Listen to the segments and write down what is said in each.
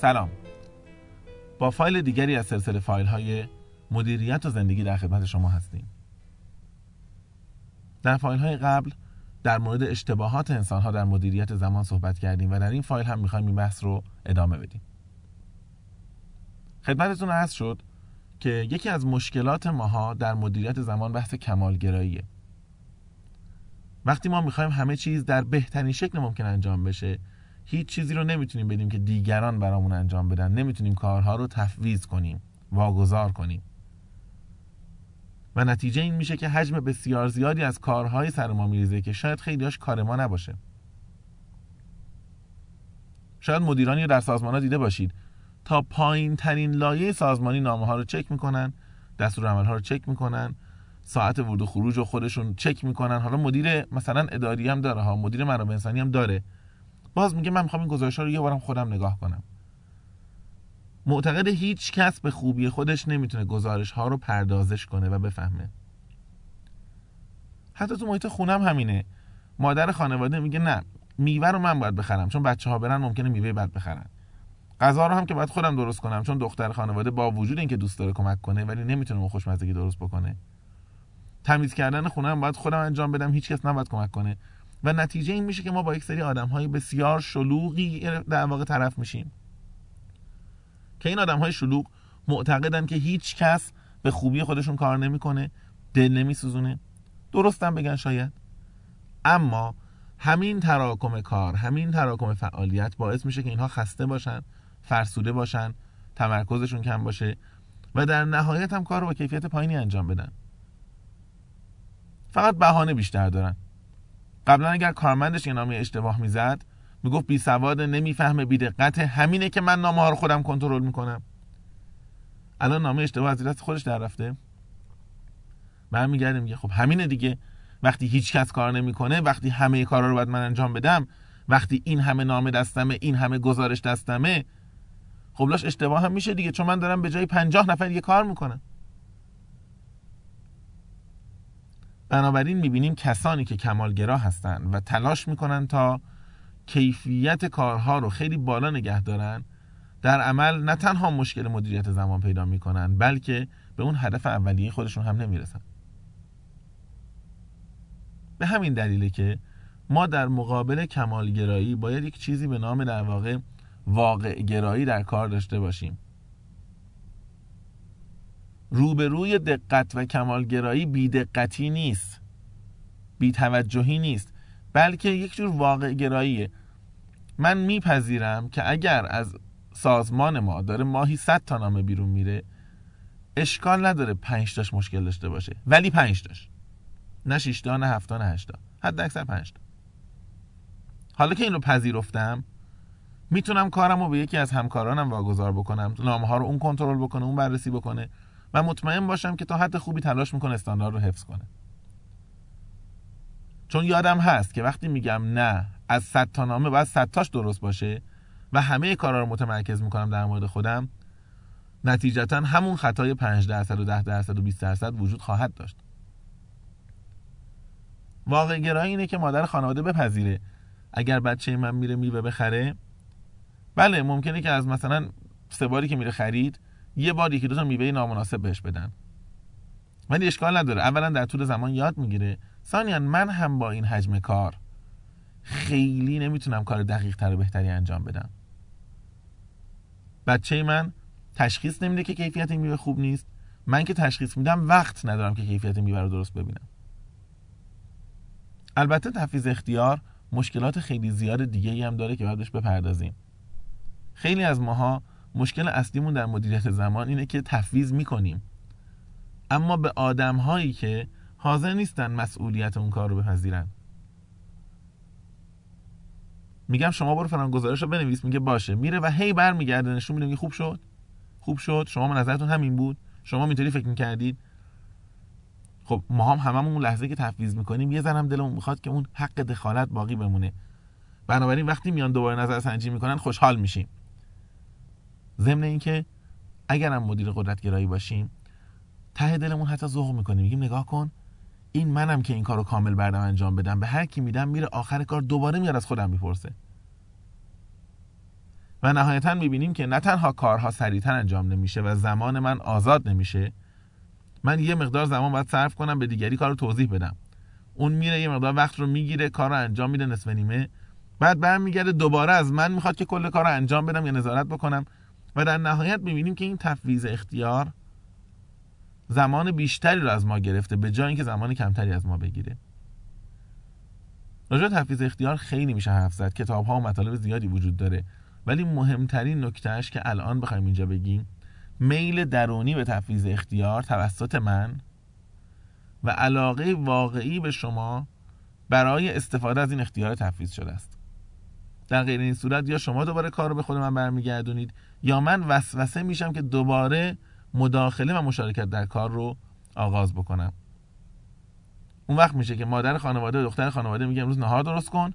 سلام. با فایل دیگری از سلسله فایل های مدیریت و زندگی در خدمت شما هستیم. در فایل های قبل در مورد اشتباهات انسان ها در مدیریت زمان صحبت کردیم و در این فایل هم می‌خوایم این بحث رو ادامه بدیم. خدمتتون عرض شد که یکی از مشکلات ماها در مدیریت زمان بحث کمالگراییه. وقتی ما می‌خوایم همه چیز در بهترین شکل ممکن انجام بشه هیچ چیزی رو نمی‌تونیم بدیم که دیگران برامون انجام بدن. نمی‌تونیم کارها رو تفویض کنیم واگذار کنیم. و نتیجه این میشه که حجم بسیار زیادی از کارهای سر ما میریزه که شاید خیلیاش کار ما نباشه. شاید مدیرانی رو در سازمان ها دیده باشید. تا پایین ترین لایه سازمانی نامه ها رو چک می‌کنن دستور عمل ها رو چک می‌کنن ساعت ورود و خروج رو خودشون چک می‌کنن. حالا مدیر مثلا اداری هم داره ها مدیر منابع انسانی هم داره. باز میگه من می‌خوام این گزارش ها رو یه بارم خودم نگاه کنم. معتقد هیچ کس به خوبی خودش نمی‌تونه گزارش ها رو پردازش کنه و بفهمه. حتی تو محیط خونم همینه. مادر خانواده میگه نه میوه رو من باید بخرم چون بچه ها برن ممکنه میوه بد بخرن. غذا رو هم که باید خودم درست کنم چون دختر خانواده با وجود اینکه دوست داره کمک کنه ولی نمی‌تونه اون خوشمزگی درست بکنه. تمیز کردن خونه هم باید خودم انجام بدم هیچ کس نباید کمک کنه. و نتیجه این میشه که ما با یک سری آدم های بسیار شلوغی در واقع طرف میشیم. که این آدم های شلوغ معتقدن که هیچ کس به خوبی خودشون کار نمی‌کنه دل نمیسوزونه. درستم بگن شاید. اما همین تراکم کار همین تراکم فعالیت باعث میشه که اینها خسته باشن فرسوده باشن تمرکزشون کم باشه و در نهایت هم کار رو با کیفیت پایینی انجام بدن. فقط بهانه بیشتر دارن. قبلا اگر کارمندش یه نامه اشتباه می‌زد می‌گفت بی سواد نمی‌فهمه بی دقت. همینه که من نامه ها رو خودم کنترل می‌کنم. الان نامه اشتباه از دست خودش در رفته. برمیگرده میگه خب همینه دیگه. وقتی هیچ کس کار نمی‌کنه وقتی همه کارا رو باید من انجام بدم وقتی این همه نامه دستمه این همه گزارش دستمه خب لاش اشتباه هم میشه دیگه. چون من دارم به جای پنجاه نفر یه کار می‌کنم. بنابراین می‌بینیم کسانی که کمالگرا هستند و تلاش می‌کنن تا کیفیت کارها رو خیلی بالا نگه دارن در عمل نه تنها مشکل مدیریت زمان پیدا می‌کنن بلکه به اون هدف اولیه خودشون هم نمی‌رسن. به همین دلیله که ما در مقابل کمالگرایی باید یک چیزی به نام در واقع واقع گرایی در کار داشته باشیم. روبروی دقت و کمالگرایی بیدقتی نیست بیتوجهی نیست بلکه یک جور واقع گراییه. من میپذیرم که اگر از سازمان ما داره ماهی 100 تا نامه بیرون میره اشکال نداره 5 تاش مشکل داشته باشه. ولی 5 تاش. نه 6 تا نه 7 تا نه 8 تا. حد اکثر 5 تا. حالا که این رو پذیرفتم می‌تونم کارم رو به یکی از همکارانم واگذار بکنم نامه ها رو اون کنترل بکنه اون بررسی بکنه. و مطمئن باشم که تا حد خوبی تلاش می‌کنه استاندارد رو حفظ کنه. چون یادم هست که وقتی میگم نه از 100 تا نامه باید 100 تاش درست باشه و همه کارا رو متمرکز می‌کنم در مورد خودم نتیجتا همون خطای 5 درصد و 10 درصد و 20 درصد وجود خواهد داشت. واقع گرایی اینه که مادر خانواده بپذیره. اگر بچه من میره میوه بخره بله ممکنه که از مثلا سه باری که میره خرید یه بار یکی دو تا میوه نامناسب بهش بدن. ولی اشکال نداره. اولا در طول زمان یاد می‌گیره. ثانیا من هم با این حجم کار خیلی نمی‌تونم کار دقیق تر و بهتری انجام بدم. بچه من تشخیص نمیده که کیفیت میوه خوب نیست. من که تشخیص میدم وقت ندارم که کیفیت میوه رو درست ببینم. البته تفیز اختیار مشکلات خیلی زیاد دیگه هم داره که بهش بپردازیم. خیلی از ماها مشکل اصلیمون در مدیریت زمان اینه که تفویض می‌کنیم. اما به آدم هایی که حاضر نیستن مسئولیت اون کار رو بپذیرن. میگم شما برو فلان گزارش رو بنویس میگه باشه. میره و هی برمیگرده نشون میده خوب شد. خوب شد. شما نظرتون همین بود. شما اینطوری فکر می‌کردید. خب ما هم هممون اون لحظه که تفویض می‌کنیم یه زنم دلمون می‌خواد که اون حق دخالت باقی بمونه. بنابراین وقتی میان دوباره نظر سنجی می‌کنن خوشحال میشیم. ضمن اینکه اگرم مدیر قدرت گرایی باشیم ته دلمون حتی ذوق می‌کنیم. میگیم نگاه کن این منم که این کارو کامل بردم انجام بدم. به هر کی میدم میره آخر کار دوباره میاد از خودم می‌پرسه. و نهایتا می‌بینیم که نه تنها کارها سریعتر انجام نمیشه و زمان من آزاد نمیشه من یه مقدار زمان باید صرف کنم به دیگری کار رو توضیح بدم. اون میره یه مقدار وقت رو می‌گیره کار رو انجام میده نصف نیمه. بعد برمیگرده دوباره از من می‌خواد که کل کار رو انجام بدم یا نظارت بکنم. و در نهایت می‌بینیم که این تفویض اختیار زمان بیشتری رو از ما گرفته به جای اینکه زمان کمتری از ما بگیره. راجع تفویض اختیار خیلی میشه حرف زد. کتاب ها و مطالب زیادی وجود داره. ولی مهمترین نکتهش که الان بخوایم اینجا بگیم میل درونی به تفویض اختیار توسط من و علاقه واقعی به شما برای استفاده از این اختیار تفویض شده است. در غیر این صورت یا شما دوباره کار رو به خود من برمیگردونید یا من وسوسه میشم که دوباره مداخله و مشارکت در کار رو آغاز بکنم. اون وقت میشه که مادر خانواده و دختر خانواده میگه امروز نهار درست کن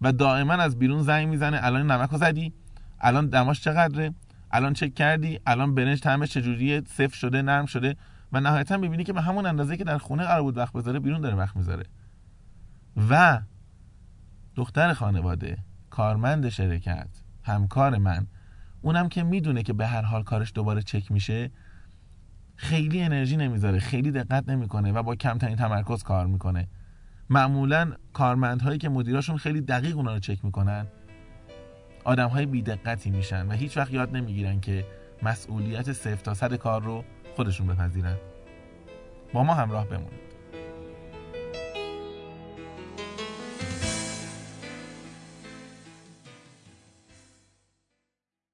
و دائما از بیرون زنگ می‌زنه الان نمک رو زدی الان دماش چقدره الان چک کردی الان برنج طعمش چجوریه صفر شده نرم شده و نهایتا می‌بینی که به همون اندازه که در خونه قرار بود وقت بذاره بیرون داره وقت می‌ذاره. و دختر خانواده کارمند شرکت همکار من اونم که می‌دونه که به هر حال کارش دوباره چک میشه خیلی انرژی نمی‌ذاره خیلی دقت نمی‌کنه و با کمترین تمرکز کار می‌کنه. معمولا کارمندهایی که مدیراشون خیلی دقیق اونا رو چک می‌کنن آدم های بیدقتی میشن و هیچ وقت یاد نمی‌گیرن که مسئولیت صفر تا صد کار رو خودشون بپذیرن. با ما همراه بمونید.